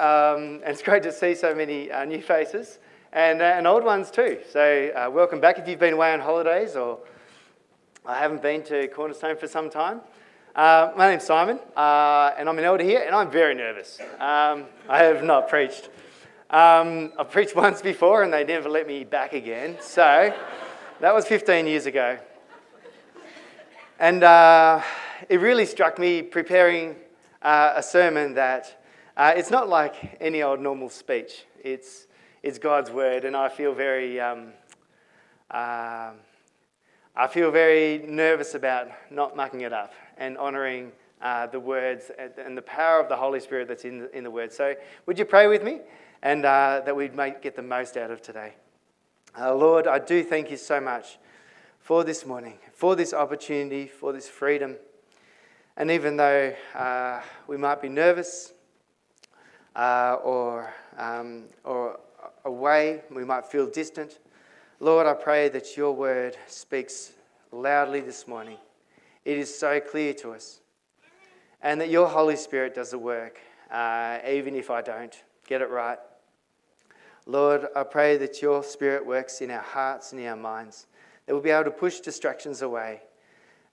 Um, and it's great to see so many uh, new faces and, uh, and old ones too. So, uh, welcome back if you've been away on holidays or I haven't been to Cornerstone for some time. Uh, my name's Simon, uh, and I'm an elder here, and I'm very nervous. Um, I have not preached. Um, I've preached once before, and they never let me back again. So, that was 15 years ago. And uh, it really struck me preparing a sermon that uh, it's not like any old normal speech. It's, it's God's word, and I feel very, um, uh, I feel very nervous about not mucking it up and honouring uh, the words and the power of the Holy Spirit that's in the, in the word. So, would you pray with me, and uh, that we might get the most out of today? Lord, I do thank you so much for this morning, for this opportunity, for this freedom. And even though uh, we might be nervous uh, or, um, or away, we might feel distant, Lord, I pray that your word speaks loudly this morning. It is so clear to us. And that your Holy Spirit does the work, uh, even if I don't get it right. Lord, I pray that your Spirit works in our hearts and in our minds that we'll be able to push distractions away,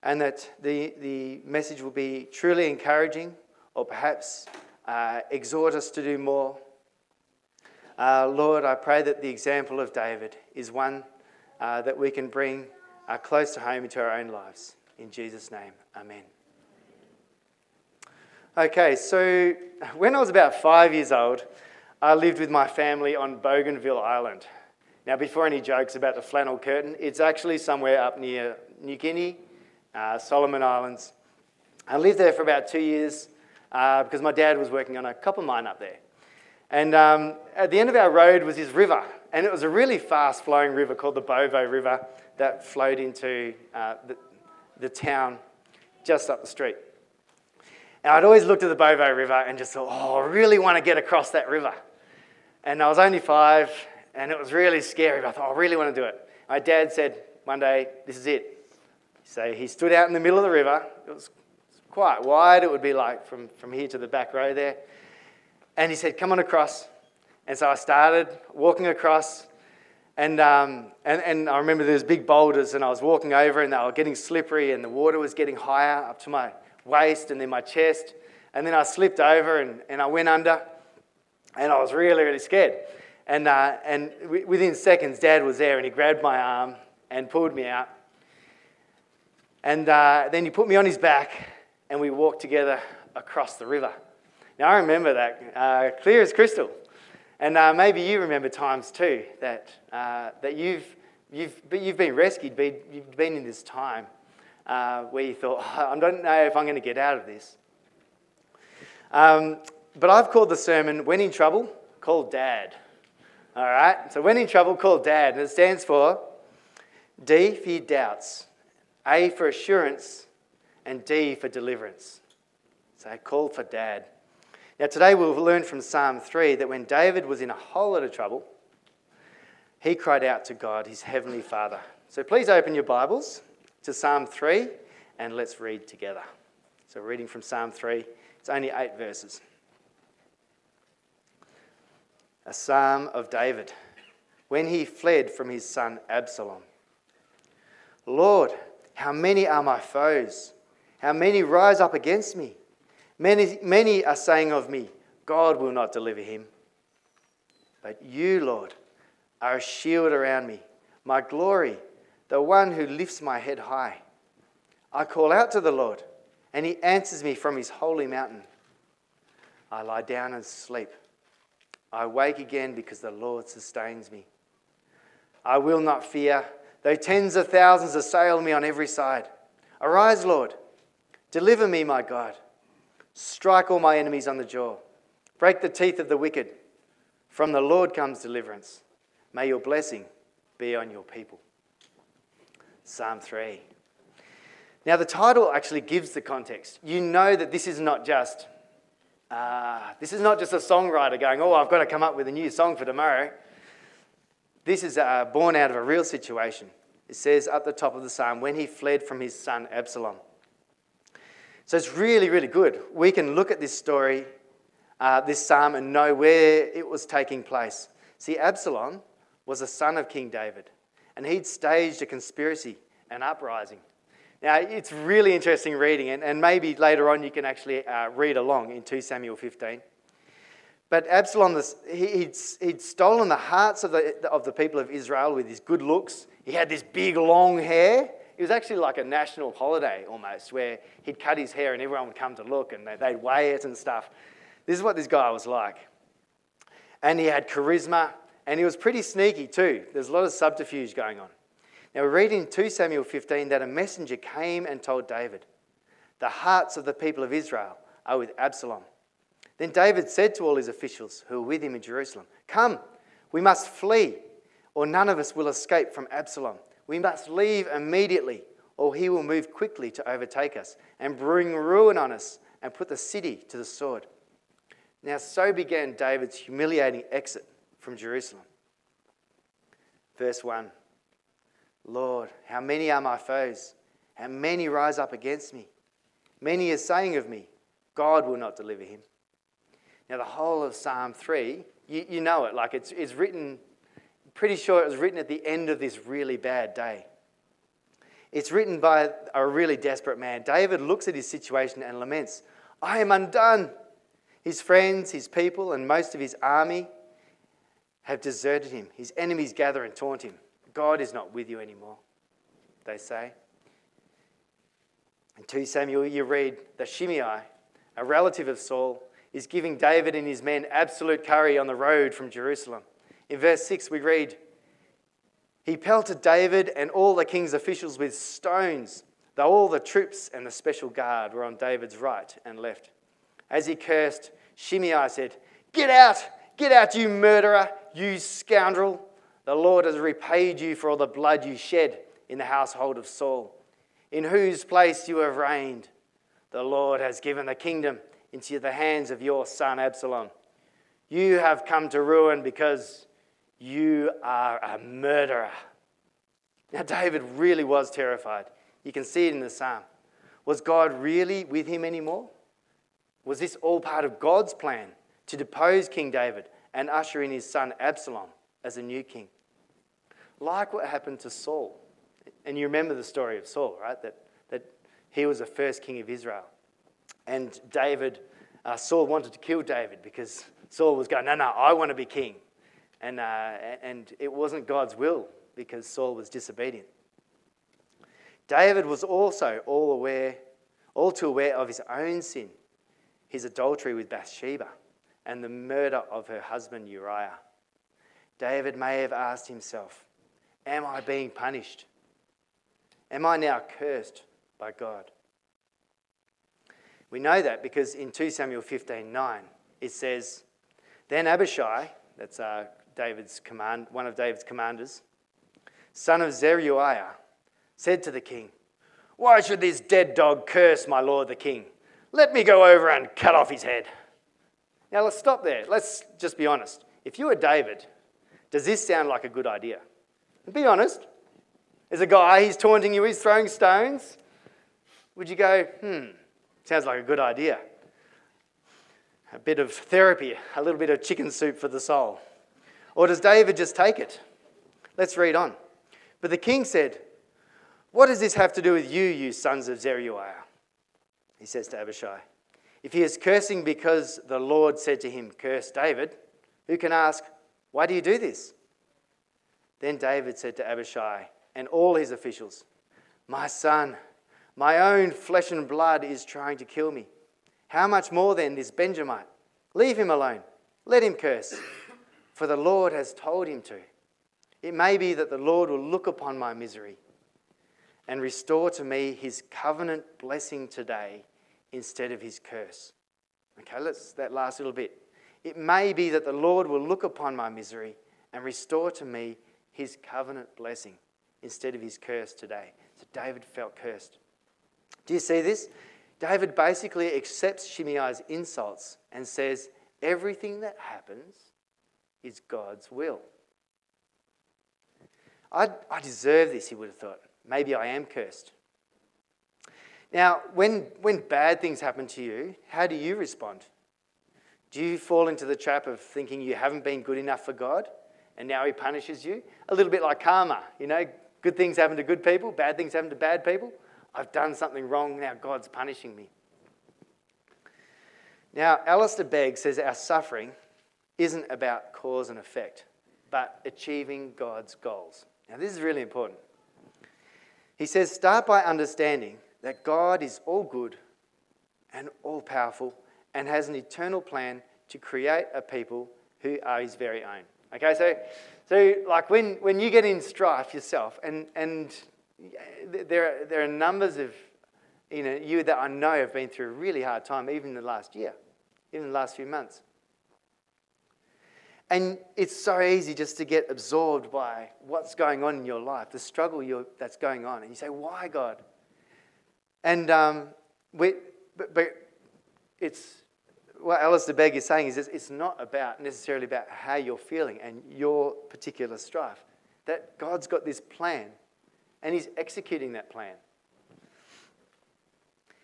and that the, the message will be truly encouraging or perhaps uh, exhort us to do more. Uh, Lord, I pray that the example of David is one uh, that we can bring uh, close to home into our own lives. In Jesus' name, amen. Okay, so when I was about five years old, I lived with my family on Bougainville Island. Now, before any jokes about the flannel curtain, it's actually somewhere up near New Guinea, uh, Solomon Islands. I lived there for about two years uh, because my dad was working on a copper mine up there. And um, at the end of our road was this river, and it was a really fast flowing river called the Bovo River that flowed into uh, the, the town just up the street. And I'd always looked at the Bovo River and just thought, oh, I really want to get across that river. And I was only five, and it was really scary. But I thought, I really want to do it. My dad said one day, This is it. So he stood out in the middle of the river. It was quite wide. It would be like from, from here to the back row there. And he said, Come on across. And so I started walking across. And, um, and, and I remember there was big boulders, and I was walking over, and they were getting slippery, and the water was getting higher up to my waist and then my chest. And then I slipped over, and, and I went under, and I was really, really scared. And, uh, and within seconds, Dad was there and he grabbed my arm and pulled me out. And uh, then he put me on his back and we walked together across the river. Now, I remember that uh, clear as crystal. And uh, maybe you remember times too that, uh, that you've, you've, you've been rescued, you've been in this time uh, where you thought, oh, I don't know if I'm going to get out of this. Um, but I've called the sermon When in Trouble, Call Dad. All right? So when in trouble, call dad. And it stands for D for your doubts, A for assurance, and D for deliverance. So call for dad. Now, today we'll learn from Psalm 3 that when David was in a whole lot of trouble, he cried out to God, his heavenly Father. So please open your Bibles to Psalm 3 and let's read together. So, reading from Psalm 3, it's only eight verses a psalm of David when he fled from his son Absalom. Lord, how many are my foes? How many rise up against me? Many, many are saying of me, God will not deliver him. But you, Lord, are a shield around me, my glory, the one who lifts my head high. I call out to the Lord, and he answers me from his holy mountain. I lie down and sleep. I wake again because the Lord sustains me. I will not fear, though tens of thousands assail me on every side. Arise, Lord. Deliver me, my God. Strike all my enemies on the jaw. Break the teeth of the wicked. From the Lord comes deliverance. May your blessing be on your people. Psalm 3. Now, the title actually gives the context. You know that this is not just uh, this is not just a songwriter going, oh, I've got to come up with a new song for tomorrow. This is uh, born out of a real situation. It says at the top of the psalm, when he fled from his son Absalom. So it's really, really good. We can look at this story uh, this psalm and know where it was taking place. See, Absalom was a son of King David, and he'd staged a conspiracy, an uprising. Now, it's really interesting reading, and, and maybe later on you can actually uh, read along in 2 Samuel 15. But Absalom, he'd, he'd stolen the hearts of the, of the people of Israel with his good looks. He had this big long hair. It was actually like a national holiday almost, where he'd cut his hair and everyone would come to look and they'd weigh it and stuff. This is what this guy was like. And he had charisma and he was pretty sneaky too. There's a lot of subterfuge going on. Now we read in 2 Samuel 15 that a messenger came and told David, The hearts of the people of Israel are with Absalom. Then David said to all his officials who were with him in Jerusalem, Come, we must flee, or none of us will escape from Absalom. We must leave immediately, or he will move quickly to overtake us and bring ruin on us and put the city to the sword. Now, so began David's humiliating exit from Jerusalem. Verse 1 Lord, how many are my foes? How many rise up against me? Many are saying of me, God will not deliver him. Now, the whole of Psalm 3, you, you know it, like it's, it's written, pretty sure it was written at the end of this really bad day. It's written by a really desperate man. David looks at his situation and laments, I am undone. His friends, his people, and most of his army have deserted him. His enemies gather and taunt him. God is not with you anymore, they say. In 2 Samuel, you read that Shimei, a relative of Saul, is giving David and his men absolute curry on the road from Jerusalem. In verse 6, we read, He pelted David and all the king's officials with stones, though all the troops and the special guard were on David's right and left. As he cursed, Shimei said, Get out! Get out, you murderer, you scoundrel! The Lord has repaid you for all the blood you shed in the household of Saul, in whose place you have reigned. The Lord has given the kingdom into the hands of your son Absalom. You have come to ruin because you are a murderer. Now, David really was terrified. You can see it in the psalm. Was God really with him anymore? Was this all part of God's plan to depose King David and usher in his son Absalom as a new king? Like what happened to Saul. And you remember the story of Saul, right? That, that he was the first king of Israel. And David, uh, Saul wanted to kill David because Saul was going, no, no, I want to be king. And, uh, and it wasn't God's will because Saul was disobedient. David was also all aware, all too aware of his own sin, his adultery with Bathsheba, and the murder of her husband Uriah. David may have asked himself, Am I being punished? Am I now cursed by God? We know that because in 2 Samuel 15 9, it says, Then Abishai, that's uh, David's command, one of David's commanders, son of Zeruiah, said to the king, Why should this dead dog curse my lord the king? Let me go over and cut off his head. Now let's stop there. Let's just be honest. If you were David, does this sound like a good idea? Be honest. There's a guy, he's taunting you, he's throwing stones. Would you go, hmm, Sounds like a good idea. A bit of therapy, a little bit of chicken soup for the soul. Or does David just take it? Let's read on. But the king said, What does this have to do with you, you sons of Zeruiah? He says to Abishai, If he is cursing because the Lord said to him, Curse David, who can ask, Why do you do this? Then David said to Abishai and all his officials, My son, my own flesh and blood is trying to kill me. How much more then this Benjamite? Leave him alone. Let him curse, for the Lord has told him to. It may be that the Lord will look upon my misery and restore to me his covenant blessing today instead of his curse. Okay, let's that last little bit. It may be that the Lord will look upon my misery and restore to me his covenant blessing instead of his curse today. So David felt cursed. Do you see this? David basically accepts Shimei's insults and says, Everything that happens is God's will. I, I deserve this, he would have thought. Maybe I am cursed. Now, when, when bad things happen to you, how do you respond? Do you fall into the trap of thinking you haven't been good enough for God and now He punishes you? A little bit like karma, you know, good things happen to good people, bad things happen to bad people. I've done something wrong, now God's punishing me. Now, Alistair Begg says our suffering isn't about cause and effect, but achieving God's goals. Now, this is really important. He says, start by understanding that God is all good and all powerful and has an eternal plan to create a people who are his very own. Okay, so, so like when, when you get in strife yourself, and, and there, there are numbers of you, know, you that I know have been through a really hard time, even in the last year, even the last few months. And it's so easy just to get absorbed by what's going on in your life, the struggle that's going on. And you say, Why, God? And um, we, but, but it's what Alistair Begg is saying is it's not about necessarily about how you're feeling and your particular strife. That God's got this plan and He's executing that plan.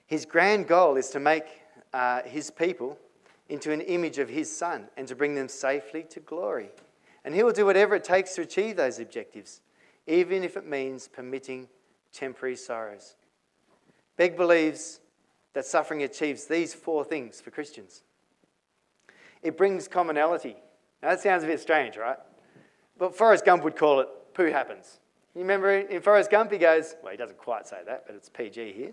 His grand goal is to make uh, His people into an image of His Son and to bring them safely to glory. And He will do whatever it takes to achieve those objectives, even if it means permitting temporary sorrows. Begg believes that suffering achieves these four things for Christians it brings commonality. Now, that sounds a bit strange, right? But Forrest Gump would call it poo happens. You remember in Forrest Gump, he goes, well, he doesn't quite say that, but it's PG here.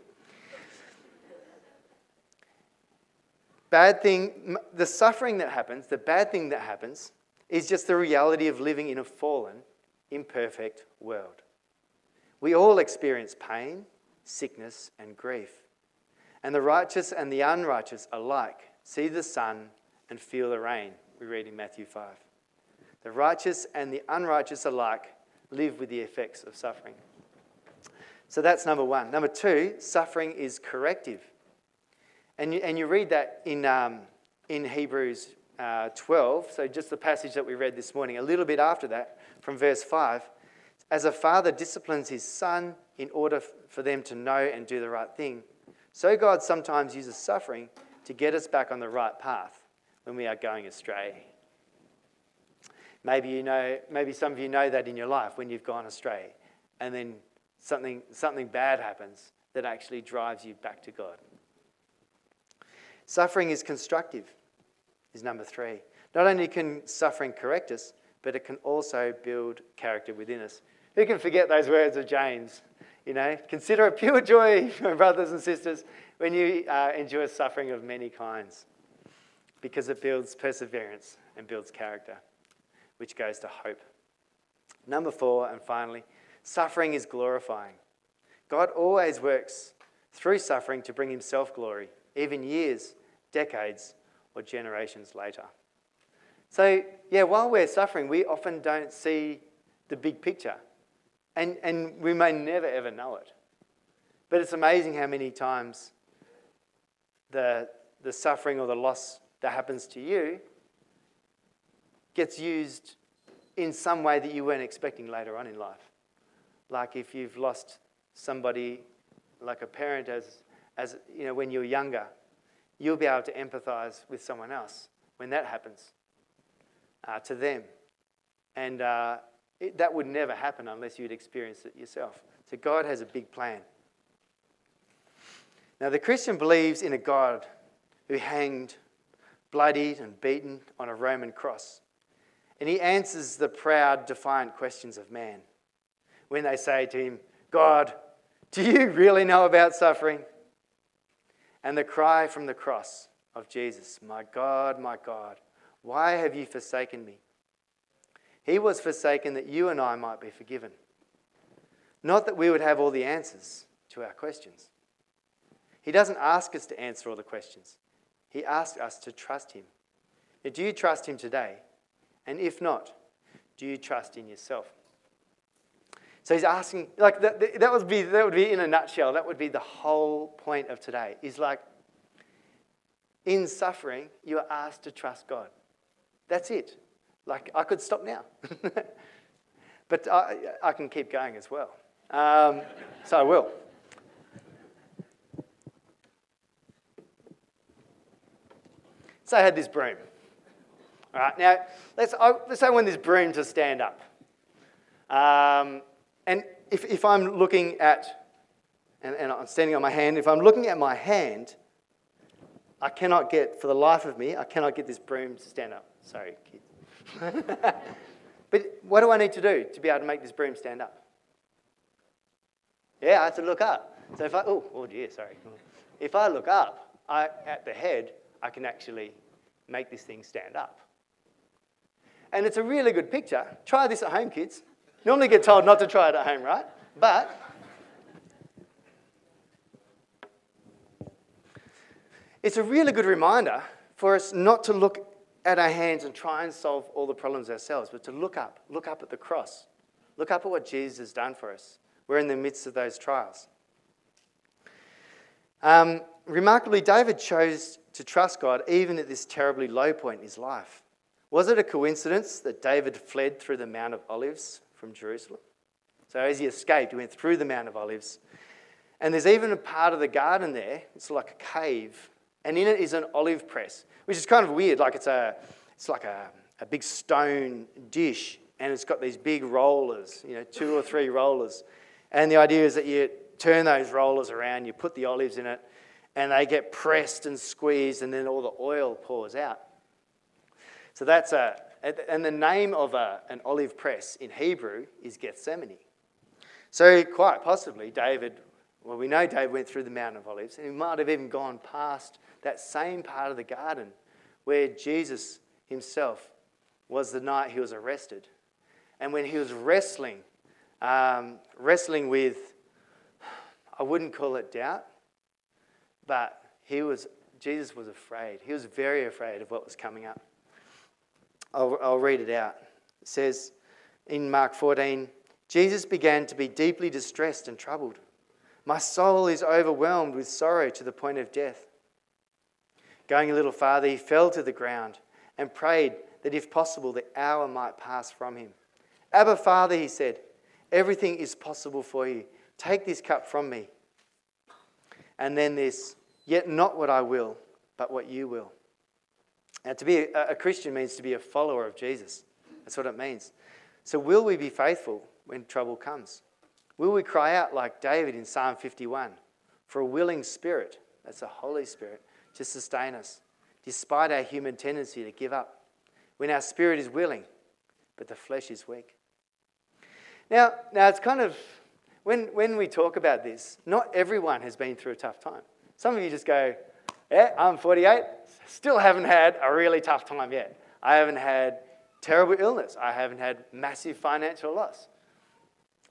Bad thing, the suffering that happens, the bad thing that happens, is just the reality of living in a fallen, imperfect world. We all experience pain, sickness, and grief. And the righteous and the unrighteous alike see the sun and feel the rain, we read in Matthew 5. The righteous and the unrighteous alike live with the effects of suffering. So that's number one. Number two, suffering is corrective. And you, and you read that in, um, in Hebrews uh, 12, so just the passage that we read this morning, a little bit after that, from verse 5. As a father disciplines his son in order for them to know and do the right thing, so God sometimes uses suffering to get us back on the right path when we are going astray. Maybe you know, maybe some of you know that in your life when you've gone astray, and then something, something bad happens that actually drives you back to God. Suffering is constructive, is number three. Not only can suffering correct us, but it can also build character within us. Who can forget those words of James? You know, consider it pure joy, my brothers and sisters, when you uh, endure suffering of many kinds, because it builds perseverance and builds character, which goes to hope. Number four, and finally, suffering is glorifying. God always works through suffering to bring himself glory, even years, decades, or generations later. So, yeah, while we're suffering, we often don't see the big picture. And, and we may never ever know it. But it's amazing how many times the, the suffering or the loss that happens to you gets used in some way that you weren't expecting later on in life. Like if you've lost somebody, like a parent, as, as you know, when you're younger, you'll be able to empathize with someone else when that happens uh, to them. And uh, it, that would never happen unless you'd experienced it yourself. So God has a big plan. Now, the Christian believes in a God who hanged, bloodied, and beaten on a Roman cross. And he answers the proud, defiant questions of man when they say to him, God, do you really know about suffering? And the cry from the cross of Jesus, My God, my God, why have you forsaken me? He was forsaken that you and I might be forgiven. Not that we would have all the answers to our questions. He doesn't ask us to answer all the questions, He asks us to trust Him. Now, do you trust Him today? And if not, do you trust in yourself? So he's asking, like, that, that, would be, that would be in a nutshell, that would be the whole point of today. Is like, in suffering, you are asked to trust God. That's it. Like, I could stop now. but I, I, can keep going as well. Um, so I will. So I had this broom. All right, now let's, let's say I want this broom to stand up. Um, and if, if I'm looking at, and, and I'm standing on my hand, if I'm looking at my hand, I cannot get, for the life of me, I cannot get this broom to stand up. Sorry, kids. but what do I need to do to be able to make this broom stand up? Yeah, I have to look up. So if I, oh, oh dear, sorry. If I look up I, at the head, I can actually make this thing stand up. And it's a really good picture. Try this at home, kids. Normally get told not to try it at home, right? But it's a really good reminder for us not to look at our hands and try and solve all the problems ourselves, but to look up, look up at the cross, look up at what Jesus has done for us. We're in the midst of those trials. Um, remarkably, David chose to trust God even at this terribly low point in his life. Was it a coincidence that David fled through the Mount of Olives from Jerusalem? So, as he escaped, he went through the Mount of Olives. And there's even a part of the garden there, it's like a cave, and in it is an olive press, which is kind of weird. Like it's, a, it's like a, a big stone dish, and it's got these big rollers, you know, two or three rollers. And the idea is that you turn those rollers around, you put the olives in it, and they get pressed and squeezed, and then all the oil pours out. So that's a, and the name of a, an olive press in Hebrew is Gethsemane. So, quite possibly, David, well, we know David went through the Mountain of Olives, and he might have even gone past that same part of the garden where Jesus himself was the night he was arrested. And when he was wrestling, um, wrestling with, I wouldn't call it doubt, but he was, Jesus was afraid. He was very afraid of what was coming up. I'll, I'll read it out. It says in Mark 14, Jesus began to be deeply distressed and troubled. My soul is overwhelmed with sorrow to the point of death. Going a little farther, he fell to the ground and prayed that if possible, the hour might pass from him. Abba, Father, he said, everything is possible for you. Take this cup from me. And then this, yet not what I will, but what you will. Now, to be a, a Christian means to be a follower of Jesus. That's what it means. So, will we be faithful when trouble comes? Will we cry out like David in Psalm 51 for a willing spirit, that's a Holy Spirit, to sustain us, despite our human tendency to give up? When our spirit is willing, but the flesh is weak. Now, now it's kind of, when, when we talk about this, not everyone has been through a tough time. Some of you just go, yeah, I'm 48, still haven't had a really tough time yet. I haven't had terrible illness. I haven't had massive financial loss.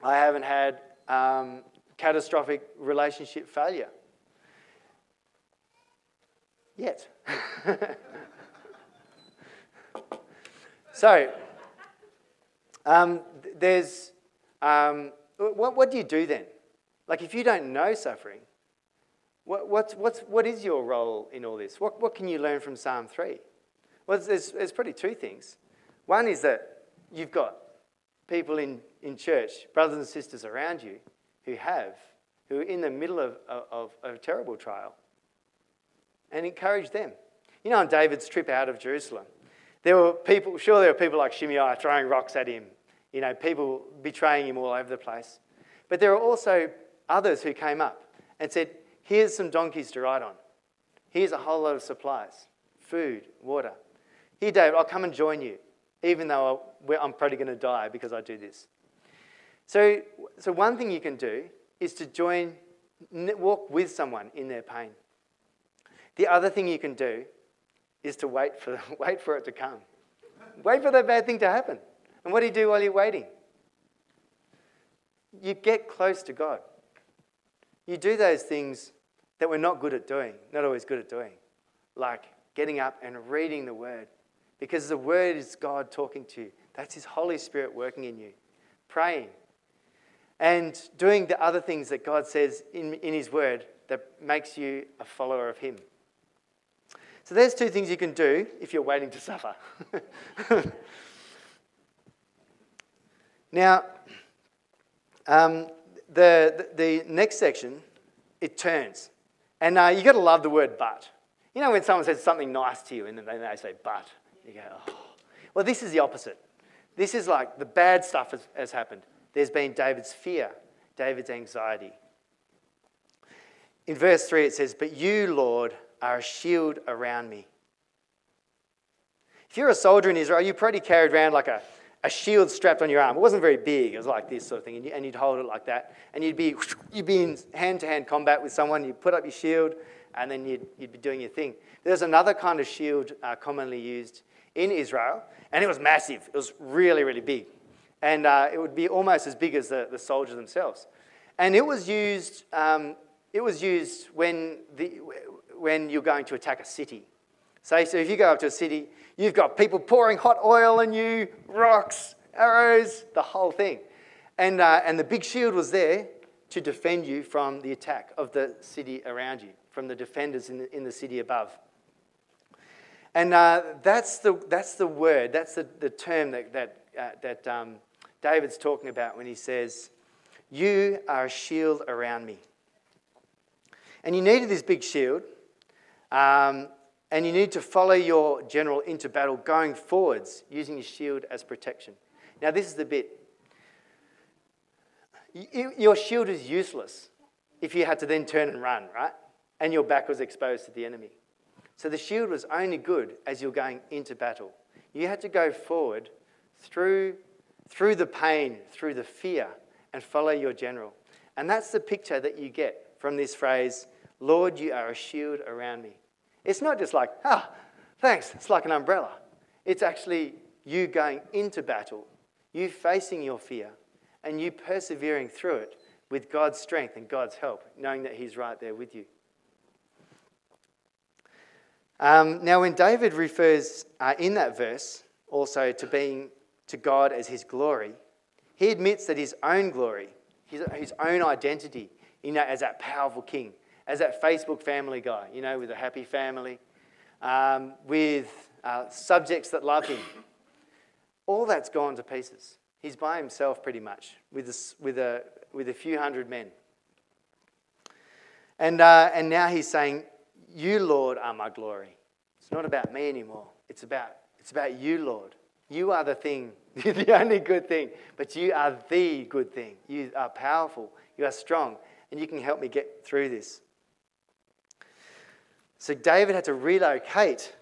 I haven't had um, catastrophic relationship failure. Yet. so, um, there's, um, what, what do you do then? Like, if you don't know suffering, what, what's, what's, what is your role in all this? What, what can you learn from Psalm 3? Well, there's, there's probably two things. One is that you've got people in, in church, brothers and sisters around you, who have, who are in the middle of, of, of a terrible trial, and encourage them. You know, on David's trip out of Jerusalem, there were people, sure, there were people like Shimei throwing rocks at him, you know, people betraying him all over the place. But there were also others who came up and said, Here's some donkeys to ride on. Here's a whole lot of supplies food, water. Here, David, I'll come and join you, even though I'm probably going to die because I do this. So, so, one thing you can do is to join, walk with someone in their pain. The other thing you can do is to wait for, wait for it to come. wait for that bad thing to happen. And what do you do while you're waiting? You get close to God. You do those things that we're not good at doing, not always good at doing, like getting up and reading the Word. Because the Word is God talking to you, that's His Holy Spirit working in you. Praying and doing the other things that God says in, in His Word that makes you a follower of Him. So there's two things you can do if you're waiting to suffer. now, um, the, the, the next section, it turns. And uh, you've got to love the word but. You know when someone says something nice to you and then they say, but, you go, oh. Well, this is the opposite. This is like the bad stuff has, has happened. There's been David's fear, David's anxiety. In verse 3, it says, But you, Lord, are a shield around me. If you're a soldier in Israel, you're probably carried around like a, a shield strapped on your arm. It wasn't very big, it was like this sort of thing, and, you, you'd hold it like that. And you'd be, you'd be in hand to hand combat with someone, you'd put up your shield, and then you'd, you'd be doing your thing. There's another kind of shield uh, commonly used in Israel, and it was massive. It was really, really big. And uh, it would be almost as big as the, the soldiers themselves. And it was used, um, it was used when, the, when you're going to attack a city. Say, so if you go up to a city, you've got people pouring hot oil on you, rocks, arrows, the whole thing. And, uh, and the big shield was there to defend you from the attack of the city around you, from the defenders in the, in the city above. And uh, that's, the, that's the word, that's the, the term that, that, uh, that um, David's talking about when he says, You are a shield around me. And you needed this big shield, um, and you need to follow your general into battle going forwards using your shield as protection. Now, this is the bit. Your shield is useless if you had to then turn and run, right? And your back was exposed to the enemy. So the shield was only good as you're going into battle. You had to go forward through, through the pain, through the fear, and follow your general. And that's the picture that you get from this phrase, Lord, you are a shield around me. It's not just like, ah, thanks, it's like an umbrella. It's actually you going into battle, you facing your fear, and you persevering through it with God's strength and God's help, knowing that He's right there with you. Um, now, when David refers uh, in that verse also to being to God as his glory, he admits that his own glory, his, his own identity, you know, as that powerful king, as that Facebook family guy, you know, with a happy family, um, with uh, subjects that love him, all that's gone to pieces. He's by himself pretty much, with a, with a, with a few hundred men. And, uh, and now he's saying, you, Lord, are my glory. It's not about me anymore. It's about, it's about you, Lord. You are the thing, the only good thing, but you are the good thing. You are powerful, you are strong, and you can help me get through this. So David had to relocate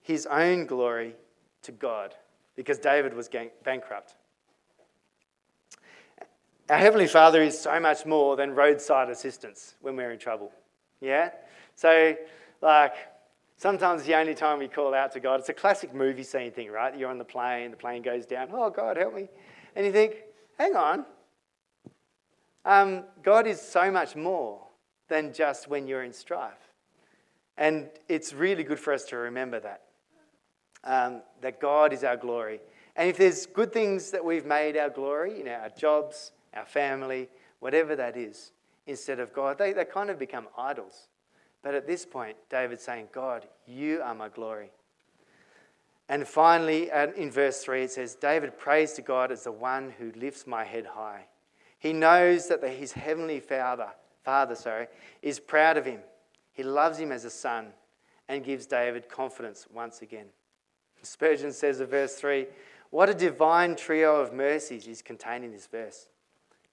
his own glory to God because David was bankrupt. Our Heavenly Father is so much more than roadside assistance when we're in trouble. Yeah? So, like, sometimes the only time we call out to God, it's a classic movie scene thing, right? You're on the plane, the plane goes down, oh, God, help me. And you think, hang on. Um, God is so much more than just when you're in strife. And it's really good for us to remember that. Um, that God is our glory. And if there's good things that we've made our glory, you know, our jobs, our family, whatever that is, instead of God, they, they kind of become idols. But at this point, David's saying, God, you are my glory. And finally, in verse 3, it says, David prays to God as the one who lifts my head high. He knows that his heavenly father, father sorry, is proud of him. He loves him as a son and gives David confidence once again. Spurgeon says of verse 3 What a divine trio of mercies is contained in this verse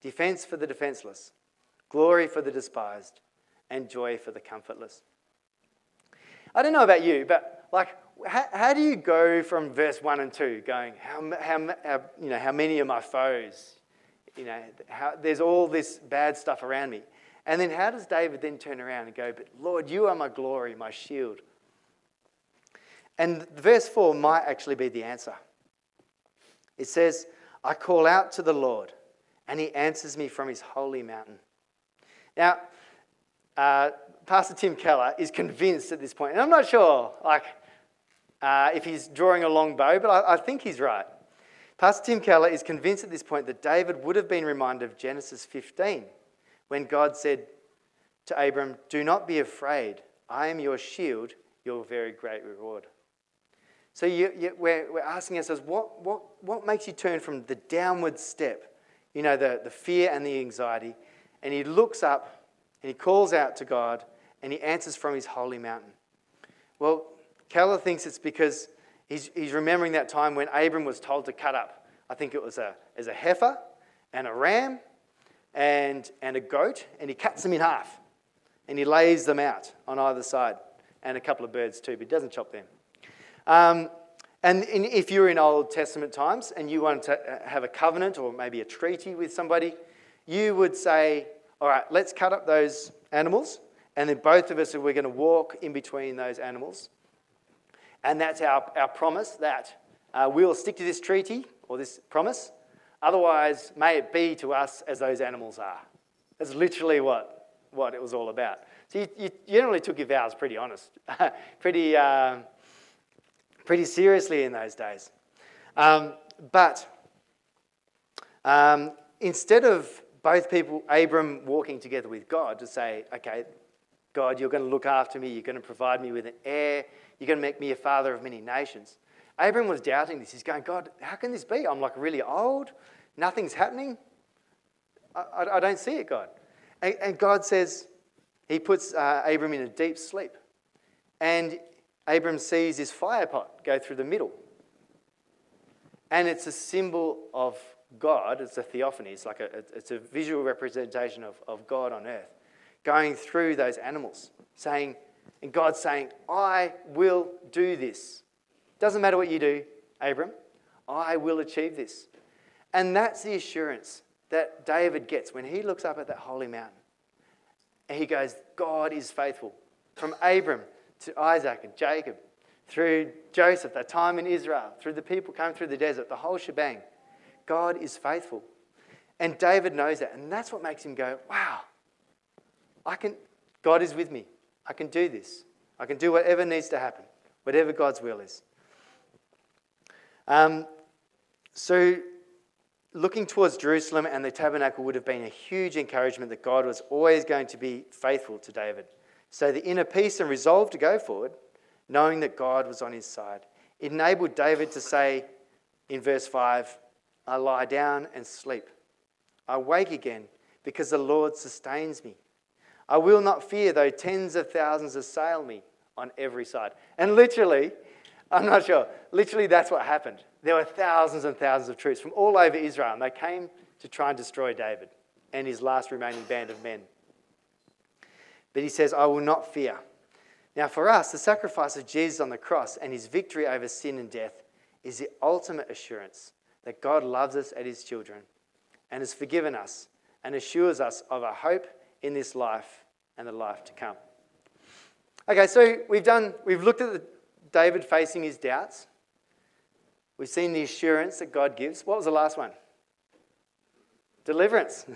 defense for the defenseless, glory for the despised, and joy for the comfortless. I don't know about you, but like, how, how do you go from verse 1 and 2 going, how, how, how, you know, how many are my foes? You know, how, there's all this bad stuff around me. And then how does David then turn around and go, but Lord, you are my glory, my shield? And verse 4 might actually be the answer. It says, I call out to the Lord, and he answers me from his holy mountain. Now, uh, Pastor Tim Keller is convinced at this point, and I'm not sure like, uh, if he's drawing a long bow, but I, I think he's right. Pastor Tim Keller is convinced at this point that David would have been reminded of Genesis 15 when God said to Abram, Do not be afraid. I am your shield, your very great reward. So you, you, we're, we're asking ourselves, what, what, what makes you turn from the downward step, you know, the, the fear and the anxiety, and he looks up and he calls out to God and he answers from his holy mountain. Well, Keller thinks it's because he's, he's remembering that time when Abram was told to cut up, I think it was a, as a heifer and a ram and, and a goat, and he cuts them in half and he lays them out on either side, and a couple of birds too, but he doesn't chop them. Um, and in, if you're in Old Testament times and you want to have a covenant or maybe a treaty with somebody, you would say, All right, let's cut up those animals, and then both of us are we're going to walk in between those animals. And that's our, our promise that uh, we'll stick to this treaty or this promise. Otherwise, may it be to us as those animals are. That's literally what, what it was all about. So you, you generally took your vows pretty honest, pretty, uh, pretty seriously in those days. Um, but um, instead of both people, Abram walking together with God to say, okay, God, you're going to look after me, you're going to provide me with an heir, you're going to make me a father of many nations. Abram was doubting this. He's going, God, how can this be? I'm like really old, nothing's happening. I, I, I don't see it, God. And, and, God says, He puts uh, Abram in a deep sleep. And Abram sees this fire pot go through the middle. And it's a symbol of God, it's a theophany, it's like a, it's a visual representation of, of God on earth, going through those animals, saying, and God's saying, I will do this. Doesn't matter what you do, Abram, I will achieve this. And that's the assurance that David gets when he looks up at that holy mountain. And he goes, God is faithful. From Abram to Isaac and Jacob, through Joseph, that time in Israel, through the people coming through the desert, the whole shebang. God is faithful. And David knows that. And that's what makes him go, wow, I can, God is with me. I can do this. I can do whatever needs to happen, whatever God's will is. Um, so, looking towards Jerusalem and the tabernacle would have been a huge encouragement that God was always going to be faithful to David. So, the inner peace and resolve to go forward, knowing that God was on his side, enabled David to say in verse 5 I lie down and sleep. I wake again because the Lord sustains me. I will not fear though tens of thousands assail me on every side. And literally, I'm not sure, literally that's what happened. There were thousands and thousands of troops from all over Israel, and they came to try and destroy David and his last remaining band of men. But he says, I will not fear. Now, for us, the sacrifice of Jesus on the cross and his victory over sin and death is the ultimate assurance that God loves us as his children and has forgiven us and assures us of a hope in this life and the life to come. Okay, so we've done, we've looked at the, David facing his doubts. We've seen the assurance that God gives. What was the last one? Deliverance.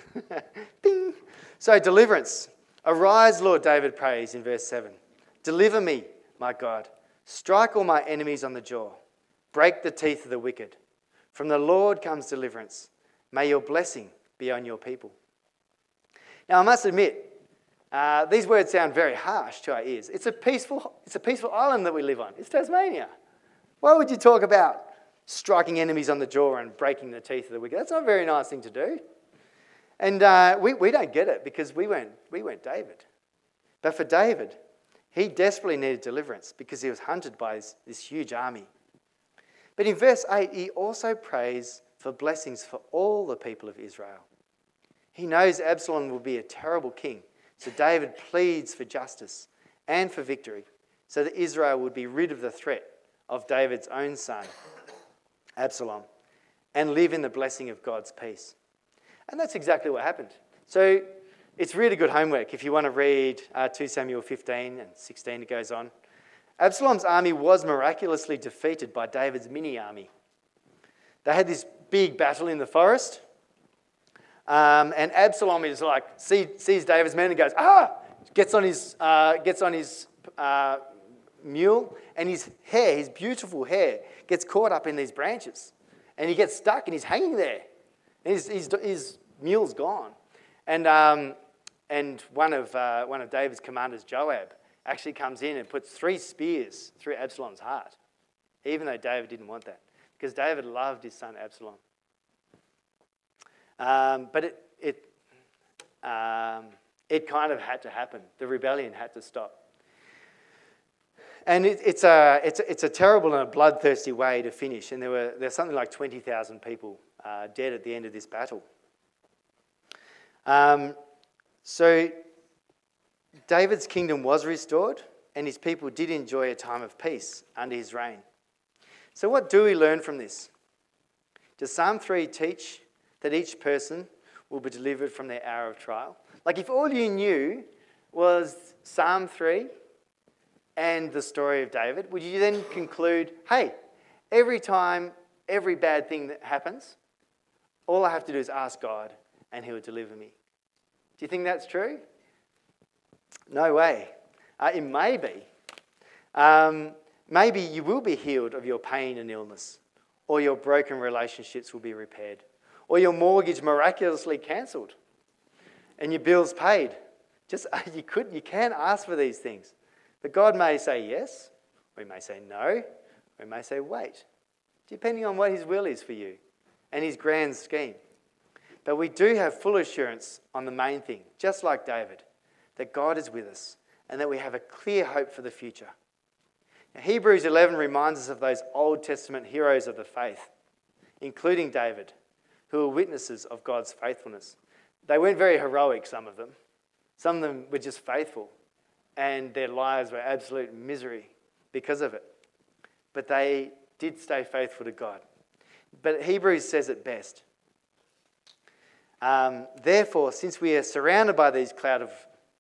So, deliverance. Arise, Lord, David prays in verse 7. Deliver me, my God. Strike all my enemies on the jaw. Break the teeth of the wicked. From the Lord comes deliverance. May your blessing be on your people. Now, I must admit, uh, these words sound very harsh to our ears. It's a, peaceful, it's a peaceful island that we live on. It's Tasmania. Why would you talk about striking enemies on the jaw and breaking the teeth of the wicked? That's not a very nice thing to do. And uh, we, we don't get it because we weren't, we weren't David. But for David, he desperately needed deliverance because he was hunted by this, this huge army. But in verse 8, he also prays for blessings for all the people of Israel. He knows Absalom will be a terrible king, so David pleads for justice and for victory so that Israel would be rid of the threat of David's own son, Absalom, and live in the blessing of God's peace. And that's exactly what happened. So it's really good homework if you want to read uh, 2 Samuel 15 and 16, it goes on. Absalom's army was miraculously defeated by David's mini army. They had this big battle in the forest, um, and Absalom is like, see, sees David's men and goes, ah, gets on his, uh, gets on his uh, mule, and his hair, his beautiful hair, gets caught up in these branches. And he gets stuck and he's hanging there. And his, his, his mule's gone. And, um, and one, of, uh, one of David's commanders, Joab, actually comes in and puts three spears through Absalom's heart, even though David didn't want that, because David loved his son Absalom. Um, but it, it, um, it kind of had to happen. The rebellion had to stop. And it, it's, a, it's, a, it's a terrible and a bloodthirsty way to finish. And there were there's something like 20,000 people uh, dead at the end of this battle. Um, so David's kingdom was restored, and his people did enjoy a time of peace under his reign. So, what do we learn from this? Does Psalm 3 teach that each person will be delivered from their hour of trial? Like, if all you knew was Psalm 3 and the story of David, would you then conclude, hey, every time, every bad thing that happens, all I have to do is ask God and He will deliver me? Do you think that's true? No way. Uh, it may be. Um, maybe you will be healed of your pain and illness, or your broken relationships will be repaired, or your mortgage miraculously cancelled, and your bills paid. Just you could, you can ask for these things, but God may say yes, He may say no, He may say wait, depending on what His will is for you and His grand scheme. But we do have full assurance on the main thing, just like David, that God is with us and that we have a clear hope for the future. Now, Hebrews 11 reminds us of those Old Testament heroes of the faith, including David, who were witnesses of God's faithfulness. They weren't very heroic, some of them. Some of them were just faithful, and their lives were absolute misery because of it. But they did stay faithful to God. But Hebrews says it best um, Therefore, since we are surrounded by these cloud of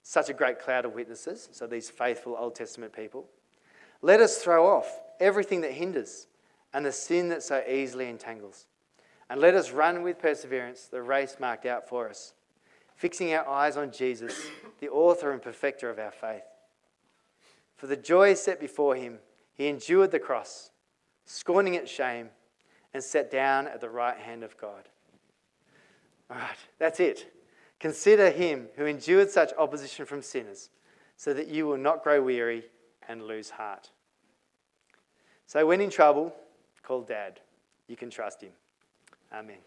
such a great cloud of witnesses, so these faithful Old Testament people, let us throw off everything that hinders and the sin that so easily entangles. And let us run with perseverance the race marked out for us, fixing our eyes on Jesus, the author and perfecter of our faith. For the joy set before him, he endured the cross, scorning its shame, and sat down at the right hand of God. All right, that's it. Consider him who endured such opposition from sinners, so that you will not grow weary and lose heart. So, when in trouble, call dad. You can trust him. Amen.